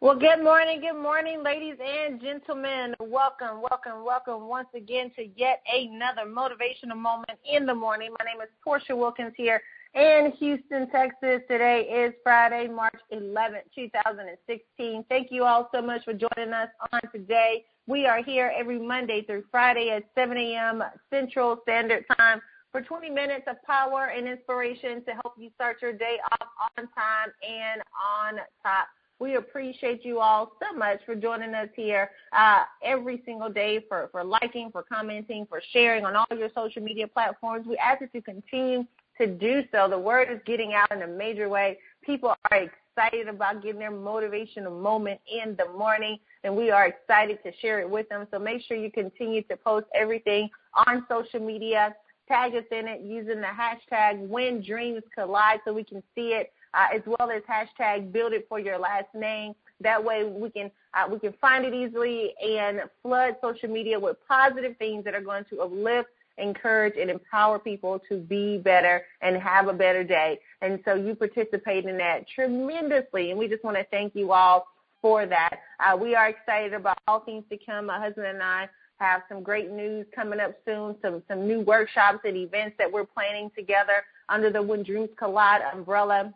Well, good morning, good morning, ladies and gentlemen. Welcome, welcome, welcome once again to yet another motivational moment in the morning. My name is Portia Wilkins here in Houston, Texas. Today is Friday, March 11th, 2016. Thank you all so much for joining us on today. We are here every Monday through Friday at 7 a.m. Central Standard Time for 20 minutes of power and inspiration to help you start your day off on time and on top. We appreciate you all so much for joining us here uh, every single day, for, for liking, for commenting, for sharing on all your social media platforms. We ask that you continue to do so. The word is getting out in a major way. People are excited about getting their motivational moment in the morning, and we are excited to share it with them. So make sure you continue to post everything on social media. Tag us in it using the hashtag when dreams collide so we can see it uh, as well as hashtag build it for your last name. That way we can uh, we can find it easily and flood social media with positive things that are going to uplift, encourage, and empower people to be better and have a better day. And so you participate in that tremendously, and we just want to thank you all for that. Uh, we are excited about all things to come. My husband and I have some great news coming up soon, some some new workshops and events that we're planning together under the When Dreams Collide umbrella.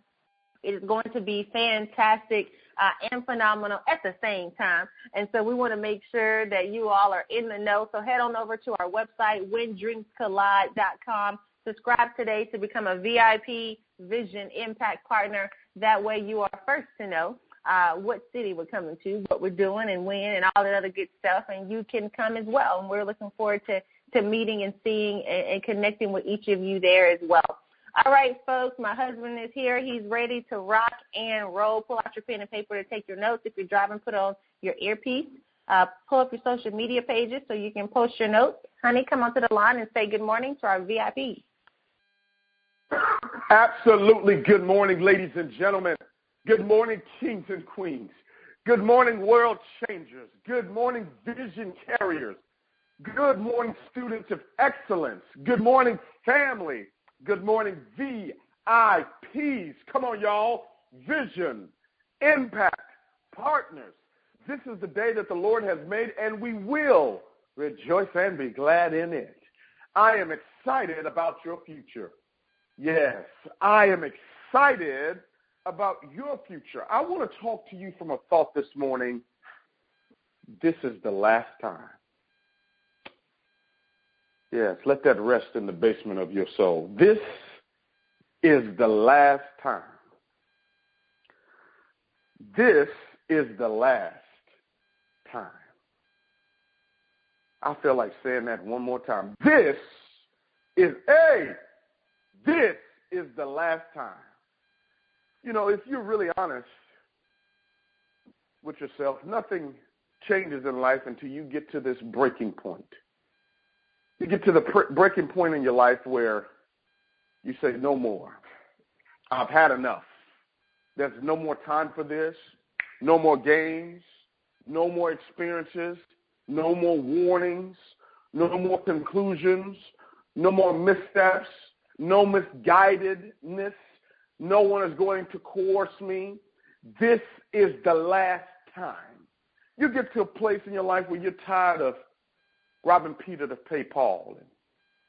It is going to be fantastic uh, and phenomenal at the same time. And so we want to make sure that you all are in the know. So head on over to our website, whendreamscollide.com. Subscribe today to become a VIP Vision Impact Partner. That way you are first to know uh, what city we're coming to, what we're doing, and when, and all that other good stuff. And you can come as well. And we're looking forward to, to meeting and seeing and, and connecting with each of you there as well. All right, folks, my husband is here. He's ready to rock and roll. Pull out your pen and paper to take your notes. If you're driving, put on your earpiece. Uh, pull up your social media pages so you can post your notes. Honey, come onto the line and say good morning to our VIP. Absolutely. Good morning, ladies and gentlemen. Good morning, kings and queens. Good morning, world changers. Good morning, vision carriers. Good morning, students of excellence. Good morning, family. Good morning, VIPs. Come on, y'all. Vision, impact, partners. This is the day that the Lord has made, and we will rejoice and be glad in it. I am excited about your future. Yes, I am excited about your future. I want to talk to you from a thought this morning. This is the last time. Yes, let that rest in the basement of your soul. This is the last time. This is the last time. I feel like saying that one more time. This is, hey, this is the last time. You know, if you're really honest with yourself, nothing changes in life until you get to this breaking point you get to the pr- breaking point in your life where you say, no more. I've had enough. There's no more time for this. No more games. No more experiences. No more warnings. No more conclusions. No more missteps. No misguidedness. No one is going to coerce me. This is the last time. You get to a place in your life where you're tired of robbing Peter to pay Paul. And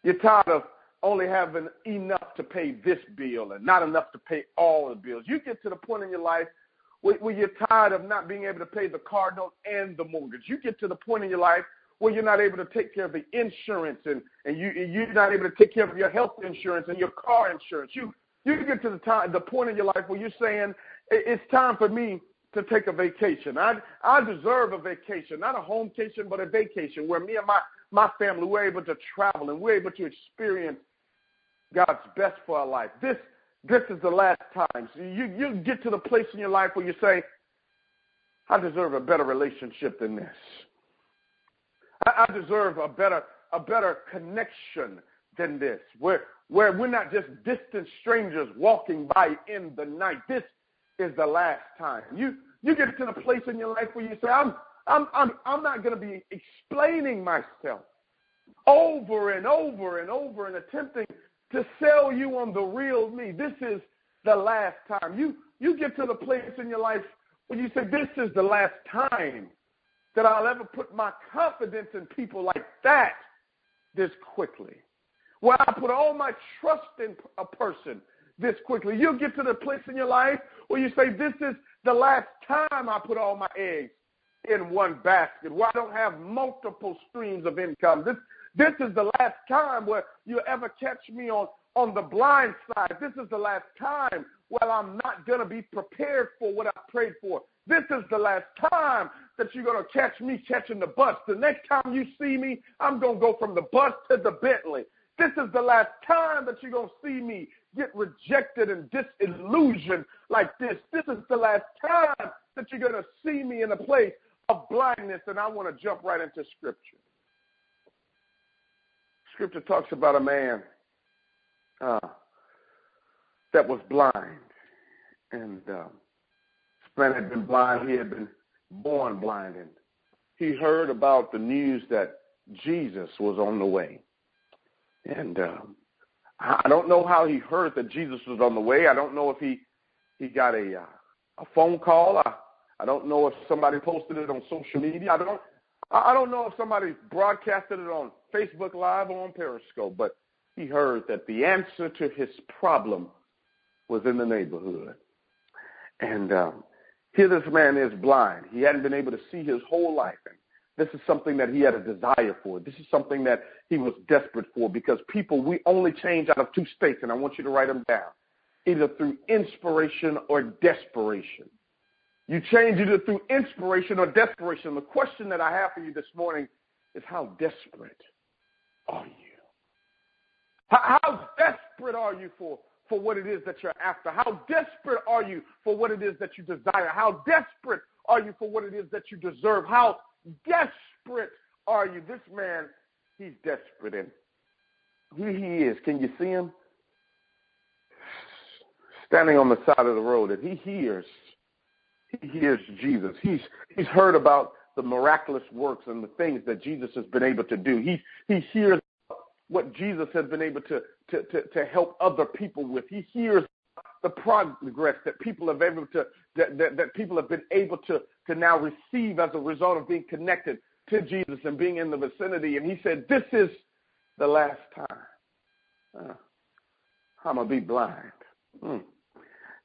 you're tired of only having enough to pay this bill and not enough to pay all the bills. You get to the point in your life where, where you're tired of not being able to pay the car note and the mortgage. You get to the point in your life where you're not able to take care of the insurance and, and you, you're not able to take care of your health insurance and your car insurance. You, you get to the, time, the point in your life where you're saying, it's time for me to take a vacation. I I deserve a vacation, not a home vacation, but a vacation where me and my my family we're able to travel and we're able to experience God's best for our life. This this is the last time. So you you get to the place in your life where you say, I deserve a better relationship than this. I, I deserve a better a better connection than this. Where where we're not just distant strangers walking by in the night. This is the last time. You you get to the place in your life where you say, I'm I'm I'm I'm not gonna be explaining myself over and over and over and attempting to sell you on the real me. This is the last time. You you get to the place in your life when you say, This is the last time that I'll ever put my confidence in people like that this quickly. Where I put all my trust in a person this quickly. You'll get to the place in your life where you say, This is the last time I put all my eggs in one basket, where I don't have multiple streams of income. This this is the last time where you ever catch me on, on the blind side. This is the last time where I'm not going to be prepared for what I prayed for. This is the last time that you're going to catch me catching the bus. The next time you see me, I'm going to go from the bus to the Bentley. This is the last time that you're going to see me get rejected and disillusioned like this. This is the last time that you're going to see me in a place of blindness. And I want to jump right into Scripture. Scripture talks about a man uh, that was blind. And uh, this man had been blind. He had been born blind. And he heard about the news that Jesus was on the way. And um, I don't know how he heard that Jesus was on the way. I don't know if he he got a uh, a phone call. I, I don't know if somebody posted it on social media. I don't I don't know if somebody broadcasted it on Facebook Live or on Periscope, but he heard that the answer to his problem was in the neighborhood. And um, here this man is blind. He hadn't been able to see his whole life. And this is something that he had a desire for. This is something that he was desperate for because people, we only change out of two states, and I want you to write them down either through inspiration or desperation. You change either through inspiration or desperation. The question that I have for you this morning is how desperate are you? How, how desperate are you for, for what it is that you're after? How desperate are you for what it is that you desire? How desperate are you for what it is that you deserve? How desperate are you? This man, he's desperate. And here he is. Can you see him? Standing on the side of the road, and he hears, he hears Jesus. He's he's heard about the miraculous works and the things that Jesus has been able to do. He he hears what Jesus has been able to, to, to, to help other people with. He hears the progress that people have able to that, that, that people have been able to, to now receive as a result of being connected to Jesus and being in the vicinity. And he said, This is the last time. Uh, I'm gonna be blind. Mm.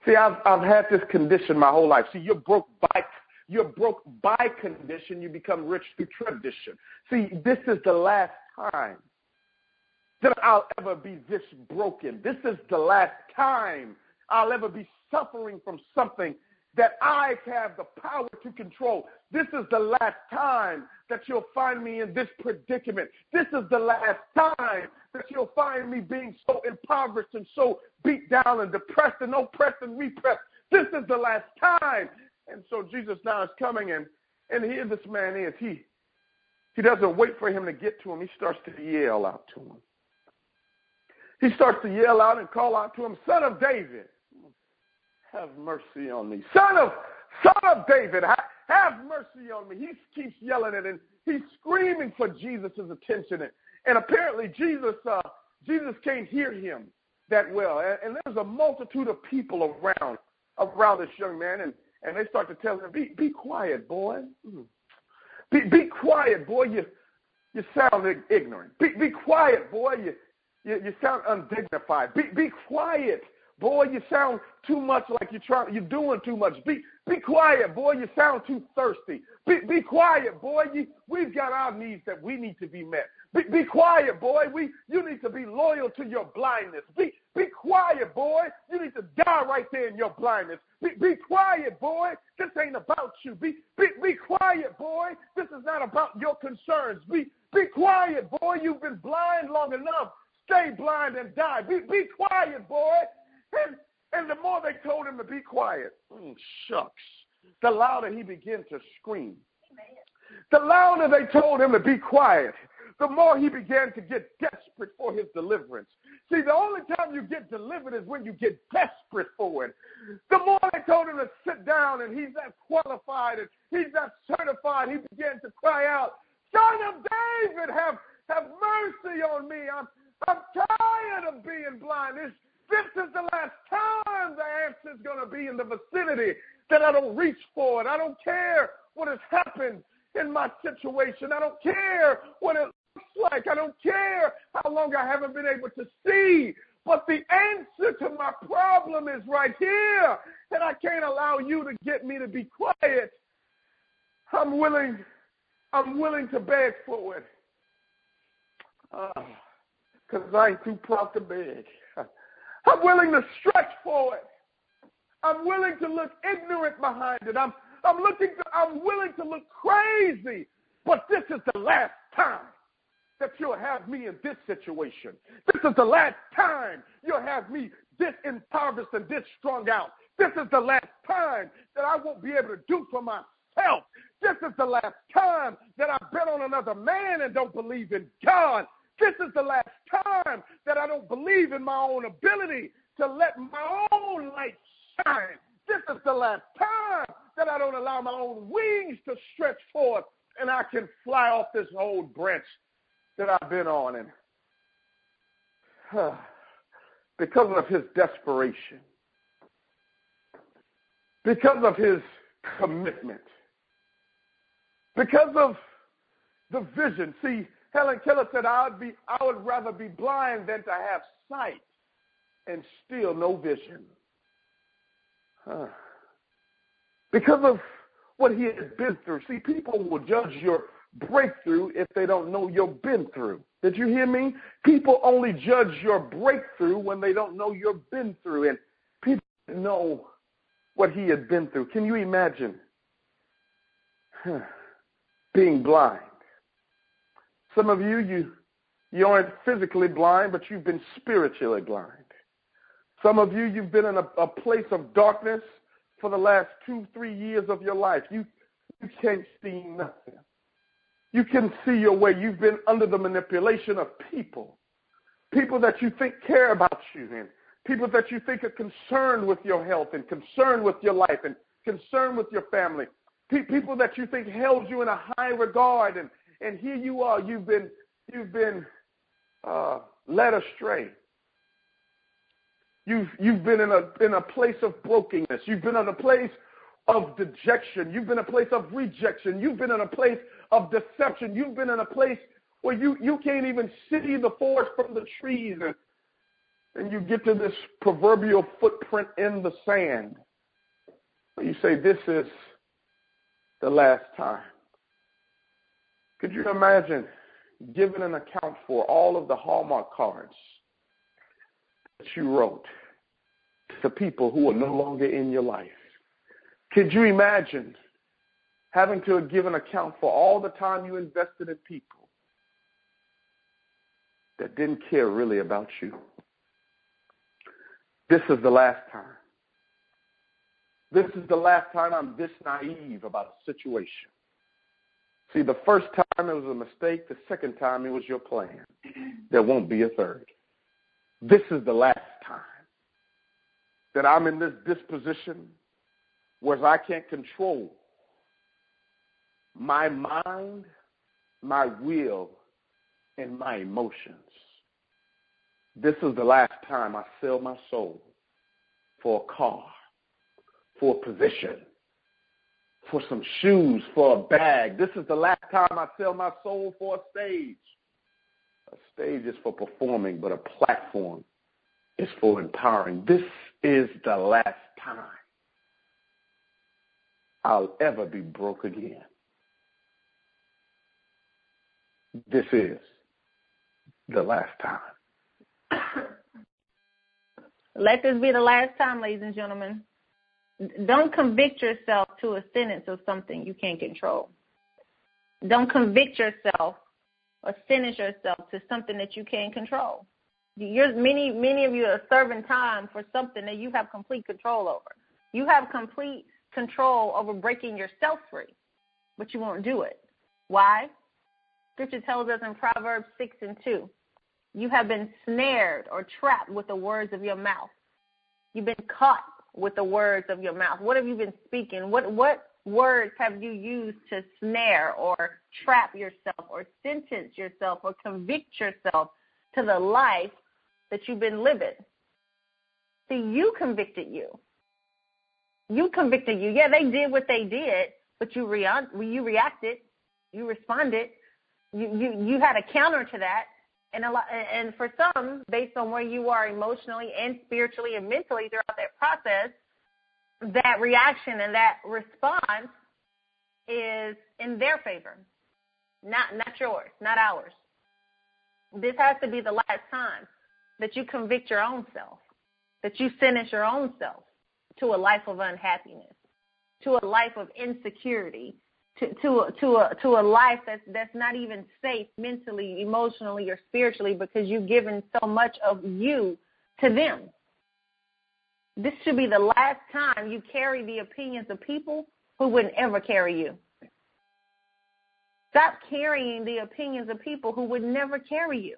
See, I've I've had this condition my whole life. See, you're broke by you're broke by condition, you become rich through tradition. See, this is the last time that I'll ever be this broken. This is the last time I'll ever be suffering from something that I have the power to control. This is the last time that you'll find me in this predicament. This is the last time that you'll find me being so impoverished and so beat down and depressed and oppressed and repressed. This is the last time. And so Jesus now is coming and and here this man is. He he doesn't wait for him to get to him. He starts to yell out to him. He starts to yell out and call out to him, Son of David, have mercy on me. Son of, son of David, have mercy on me. He keeps yelling it and he's screaming for Jesus' attention. And, and apparently Jesus, uh, Jesus can't hear him that well. And, and there's a multitude of people around, around this young man. And, and they start to tell him, be, be quiet, boy. Mm. Be, be quiet, boy. You, you sound ignorant. Be, be quiet, boy. You, you, you sound undignified. Be, be quiet. Boy, you sound too much like you're trying, you're doing too much. Be, be quiet, boy. You sound too thirsty. Be, be quiet, boy. You, we've got our needs that we need to be met. Be, be quiet, boy. We, you need to be loyal to your blindness. Be, be quiet, boy. You need to die right there in your blindness. Be, be quiet, boy. This ain't about you. Be, be, be quiet, boy. This is not about your concerns. Be, be quiet, boy. You've been blind long enough. Stay blind and die. Be, be quiet, boy. And, and the more they told him to be quiet, mm, shucks, the louder he began to scream. The louder they told him to be quiet, the more he began to get desperate for his deliverance. See, the only time you get delivered is when you get desperate for it. The more they told him to sit down and he's not qualified and he's not certified, he began to cry out, Son of David, have, have mercy on me. I'm, I'm tired of being blind. It's, This is the last time the answer is going to be in the vicinity that I don't reach for it. I don't care what has happened in my situation. I don't care what it looks like. I don't care how long I haven't been able to see. But the answer to my problem is right here. And I can't allow you to get me to be quiet. I'm willing, I'm willing to beg for it. Because uh, I ain't too proud to beg. I'm willing to stretch for it. I'm willing to look ignorant behind it. I'm I'm looking to, I'm willing to look crazy. But this is the last time that you'll have me in this situation. This is the last time you'll have me this impoverished and this strung out. This is the last time that I won't be able to do for myself. This is the last time that I bet on another man and don't believe in God. This is the last time that I don't believe in my own ability to let my own light shine. This is the last time that I don't allow my own wings to stretch forth and I can fly off this old branch that I've been on. And because of his desperation, because of his commitment, because of the vision. See, Helen Keller said, I would, be, I would rather be blind than to have sight and still no vision. Huh. Because of what he has been through. See, people will judge your breakthrough if they don't know you've been through. Did you hear me? People only judge your breakthrough when they don't know you've been through. And people know what he had been through. Can you imagine being blind? Some of you, you, you aren't physically blind, but you've been spiritually blind. Some of you, you've been in a, a place of darkness for the last two, three years of your life. You, you can't see nothing. You can see your way. You've been under the manipulation of people, people that you think care about you, and people that you think are concerned with your health and concerned with your life and concerned with your family, people that you think held you in a high regard, and and here you are. You've been you've been uh, led astray. You've you've been in a in a place of brokenness. You've been in a place of dejection. You've been in a place of rejection. You've been in a place of deception. You've been in a place where you, you can't even see the forest from the trees. And, and you get to this proverbial footprint in the sand. You say, This is the last time. Could you imagine giving an account for all of the Hallmark cards that you wrote to people who are no longer in your life? Could you imagine having to give an account for all the time you invested in people that didn't care really about you? This is the last time. This is the last time I'm this naive about a situation. See, the first time it was a mistake. The second time it was your plan. There won't be a third. This is the last time that I'm in this disposition where I can't control my mind, my will, and my emotions. This is the last time I sell my soul for a car, for a position, for some shoes, for a bag. This is the last time I sell my soul for a stage. A stage is for performing, but a platform is for empowering. This is the last time I'll ever be broke again. This is the last time. Let this be the last time, ladies and gentlemen don't convict yourself to a sentence of something you can't control. Don't convict yourself or sentence yourself to something that you can't control. You're, many, many of you are serving time for something that you have complete control over. You have complete control over breaking yourself free, but you won't do it. Why? Scripture tells us in Proverbs 6 and 2 you have been snared or trapped with the words of your mouth. You've been caught with the words of your mouth? What have you been speaking? What what words have you used to snare or trap yourself or sentence yourself or convict yourself to the life that you've been living? See, you convicted you. You convicted you. Yeah, they did what they did, but you rea- you reacted, you responded, you you you had a counter to that, and a lot, and for some, based on where you are emotionally and spiritually and mentally throughout that process, that reaction and that response is in their favor, not not yours, not ours. This has to be the last time that you convict your own self, that you sentence your own self to a life of unhappiness, to a life of insecurity, to to a, to a to a life that's that's not even safe mentally, emotionally, or spiritually because you've given so much of you to them. This should be the last time you carry the opinions of people who wouldn't ever carry you. Stop carrying the opinions of people who would never carry you.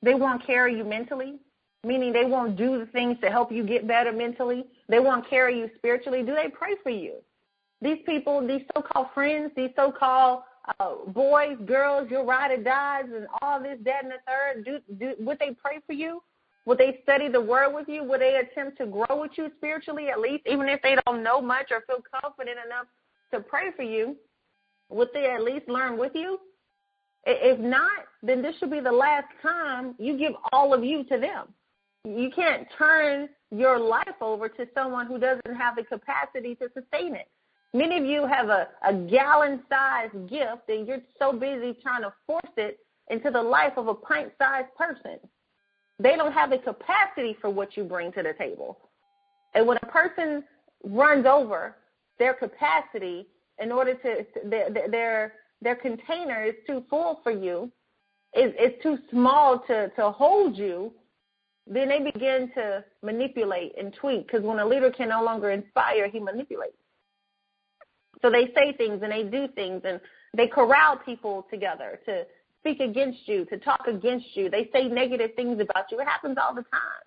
They won't carry you mentally, meaning they won't do the things to help you get better mentally. They won't carry you spiritually. Do they pray for you? These people, these so-called friends, these so-called uh, boys, girls, your ride or dies, and all this, that, and the third, do, do, would they pray for you? Would they study the word with you? Would they attempt to grow with you spiritually, at least, even if they don't know much or feel confident enough to pray for you? Would they at least learn with you? If not, then this should be the last time you give all of you to them. You can't turn your life over to someone who doesn't have the capacity to sustain it. Many of you have a, a gallon sized gift and you're so busy trying to force it into the life of a pint sized person. They don't have the capacity for what you bring to the table. And when a person runs over their capacity in order to, their, their, their container is too full for you, is, is too small to, to hold you, then they begin to manipulate and tweak because when a leader can no longer inspire, he manipulates. So they say things and they do things and they corral people together to speak against you, to talk against you. They say negative things about you. It happens all the time.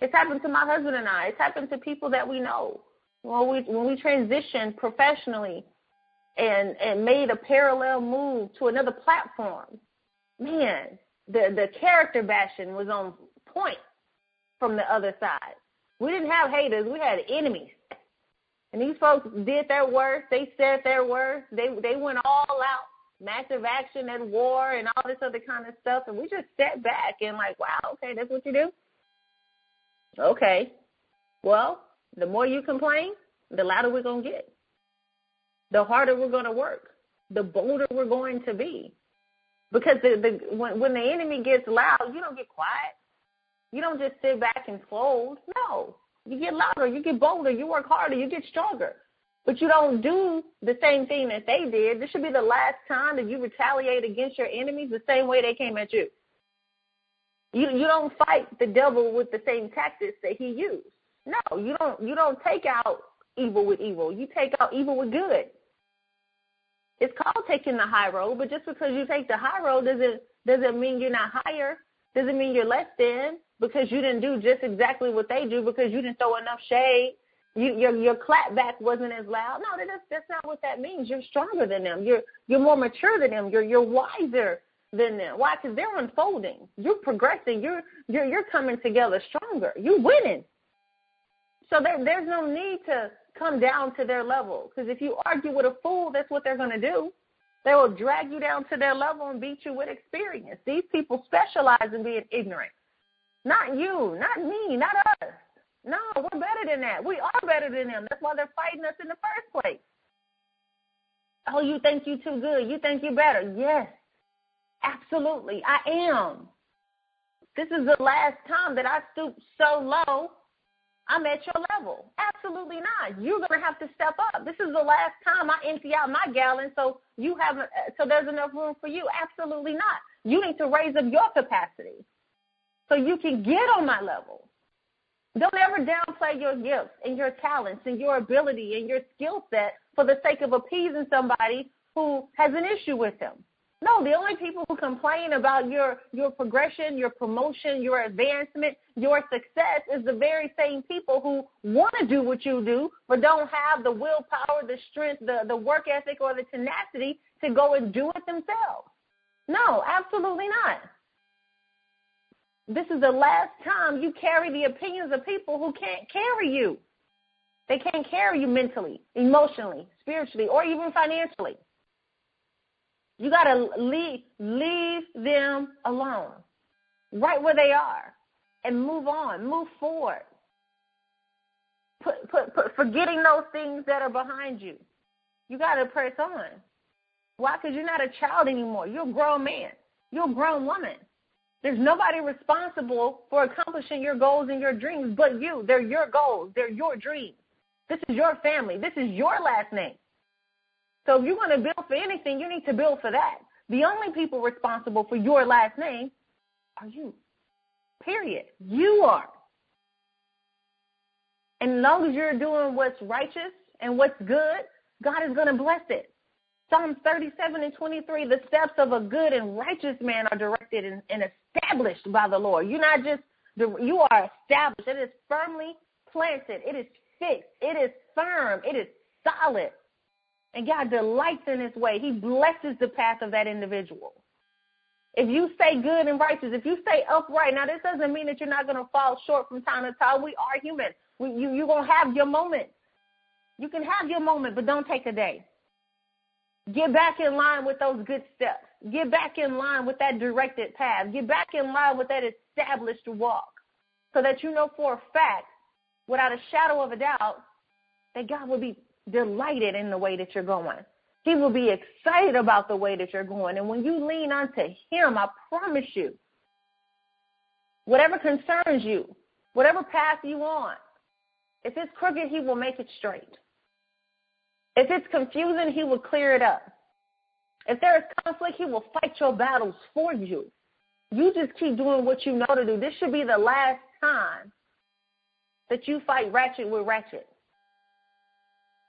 It's happened to my husband and I. It's happened to people that we know. When we when we transitioned professionally and and made a parallel move to another platform, man, the the character bashing was on point from the other side. We didn't have haters, we had enemies. And these folks did their worst. They said their worst. They they went all out, massive action and war and all this other kind of stuff. And we just sat back and like, wow, okay, that's what you do. Okay, well, the more you complain, the louder we're gonna get. The harder we're gonna work. The bolder we're going to be. Because the, the when when the enemy gets loud, you don't get quiet. You don't just sit back and fold. No, you get louder, you get bolder, you work harder, you get stronger. But you don't do the same thing that they did. This should be the last time that you retaliate against your enemies the same way they came at you. You you don't fight the devil with the same tactics that he used. No, you don't you don't take out evil with evil. You take out evil with good. It's called taking the high road, but just because you take the high road doesn't doesn't mean you're not higher. Doesn't mean you're less than because you didn't do just exactly what they do because you didn't throw enough shade. You, your your clapback wasn't as loud. No, that's that's not what that means. You're stronger than them. You're you're more mature than them. You're you're wiser than them. Why? Because they're unfolding. You're progressing. You're you're you're coming together stronger. You're winning. So there there's no need to come down to their level. Because if you argue with a fool, that's what they're going to do. They will drag you down to their level and beat you with experience. These people specialize in being ignorant. Not you, not me, not us. No, we're better than that. We are better than them. That's why they're fighting us in the first place. Oh, you think you're too good. You think you're better. Yes, absolutely. I am. This is the last time that I stoop so low, I'm at your level. Absolutely not. You're to have to step up. This is the last time I empty out my gallon so you have so there's enough room for you. Absolutely not. You need to raise up your capacity so you can get on my level. Don't ever downplay your gifts and your talents and your ability and your skill set for the sake of appeasing somebody who has an issue with them. No, the only people who complain about your your progression, your promotion, your advancement, your success is the very same people who want to do what you do, but don't have the willpower, the strength, the, the work ethic, or the tenacity to go and do it themselves. No, absolutely not. This is the last time you carry the opinions of people who can't carry you. They can't carry you mentally, emotionally, spiritually, or even financially. You got to leave, leave them alone, right where they are, and move on, move forward. Put, put, put, forgetting those things that are behind you. You got to press on. Why? Because you're not a child anymore. You're a grown man. You're a grown woman. There's nobody responsible for accomplishing your goals and your dreams but you. They're your goals. They're your dreams. This is your family. This is your last name. So if you want to build for anything, you need to build for that. The only people responsible for your last name are you. Period. You are. And as long as you're doing what's righteous and what's good, God is going to bless it. Psalms 37 and 23, the steps of a good and righteous man are directed and, and established by the Lord. You're not just, you are established. It is firmly planted. It is fixed. It is firm. It is solid. And God delights in his way. He blesses the path of that individual. If you stay good and righteous, if you stay upright, now this doesn't mean that you're not going to fall short from time to time. We are human. We, you, you're going to have your moment. You can have your moment, but don't take a day. Get back in line with those good steps. Get back in line with that directed path. Get back in line with that established walk so that you know for a fact, without a shadow of a doubt, that God will be delighted in the way that you're going. He will be excited about the way that you're going. And when you lean onto Him, I promise you, whatever concerns you, whatever path you on, if it's crooked, He will make it straight. If it's confusing, He will clear it up. If there is conflict, He will fight your battles for you. You just keep doing what you know to do. This should be the last time that you fight ratchet with ratchet.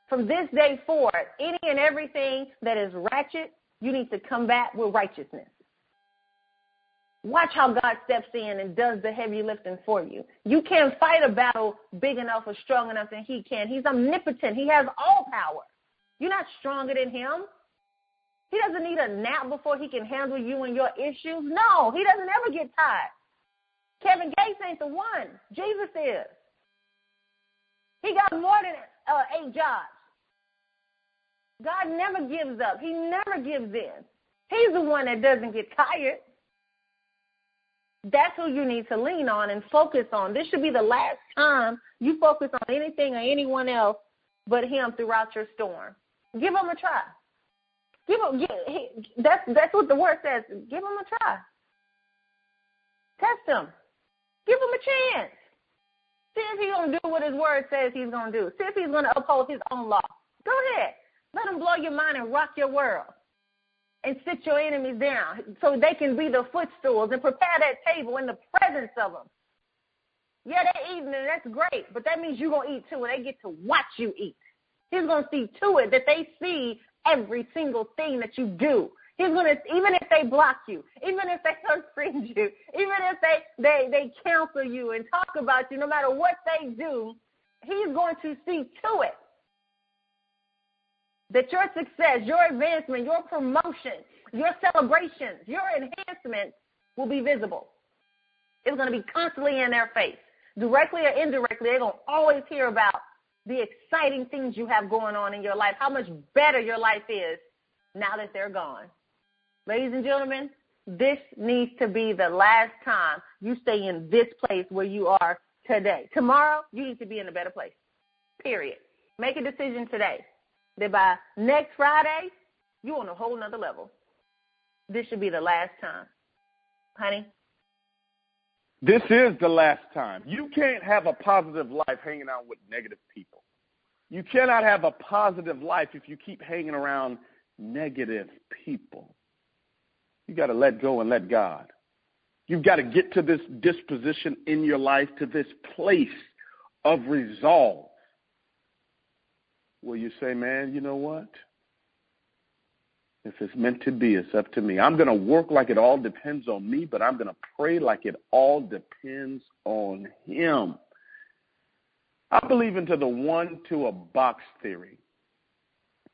From this day forward, any and everything that is ratchet, you need to combat with righteousness. Watch how God steps in and does the heavy lifting for you. You can't fight a battle big enough or strong enough than He can. He's omnipotent. He has all power. You're not stronger than him. He doesn't need a nap before he can handle you and your issues. No, he doesn't ever get tired. Kevin Gates ain't the one. Jesus is. He got more than uh, eight jobs. God never gives up. He never gives in. He's the one that doesn't get tired. That's who you need to lean on and focus on. This should be the last time you focus on anything or anyone else but him throughout your storm. Give him a try. Give them. Give, that's that's what the word says. Give them a try. Test him. Give him a chance. See if he's gonna do what his word says he's gonna do. See if he's gonna uphold his own law. Go ahead. Let him blow your mind and rock your world. And sit your enemies down so they can be the footstools and prepare that table in the presence of them. Yeah, they're eating and that's great, but that means you're to eat too and they get to watch you eat. He's to see to it that they see every single thing that you do. He's to, even if they block you, even if they unfriend you, even if they, they, they counsel you and talk about you, no matter what they do, he's going to see to it that your success, your advancement, your promotion, your celebrations, your enhancements will be visible. It's going to be constantly in their face. Directly or indirectly, they're going to always hear about the exciting things you have going on in your life, how much better your life is now that they're gone. Ladies and gentlemen, this needs to be the last time you stay in this place where you are today. Tomorrow, you need to be in a better place. Period. Make a decision today that by next Friday, you're on a whole nother level. This should be the last time. Honey? This is the last time. You can't have a positive life hanging out with negative people. You cannot have a positive life if you keep hanging around negative people. You got to let go and let God. You've got to get to this disposition in your life, to this place of resolve Will you say, man, you know what? If it's meant to be, it's up to me. I'm going to work like it all depends on me, but I'm going to pray like it all depends on Him. I believe into the one to a box theory.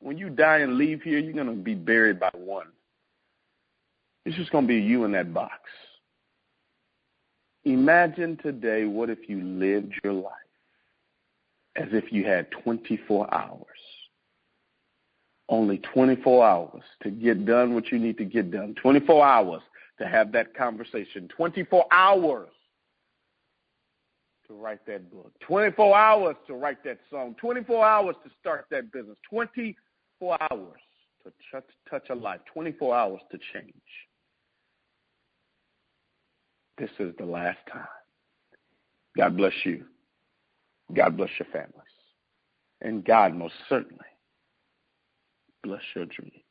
When you die and leave here, you're going to be buried by one. It's just going to be you in that box. Imagine today what if you lived your life as if you had 24 hours. Only 24 hours to get done what you need to get done. 24 hours to have that conversation. 24 hours to write that book. 24 hours to write that song. 24 hours to start that business. 24 hours to touch, touch a life. 24 hours to change. This is the last time. God bless you. God bless your families. And God most certainly bless your dreams.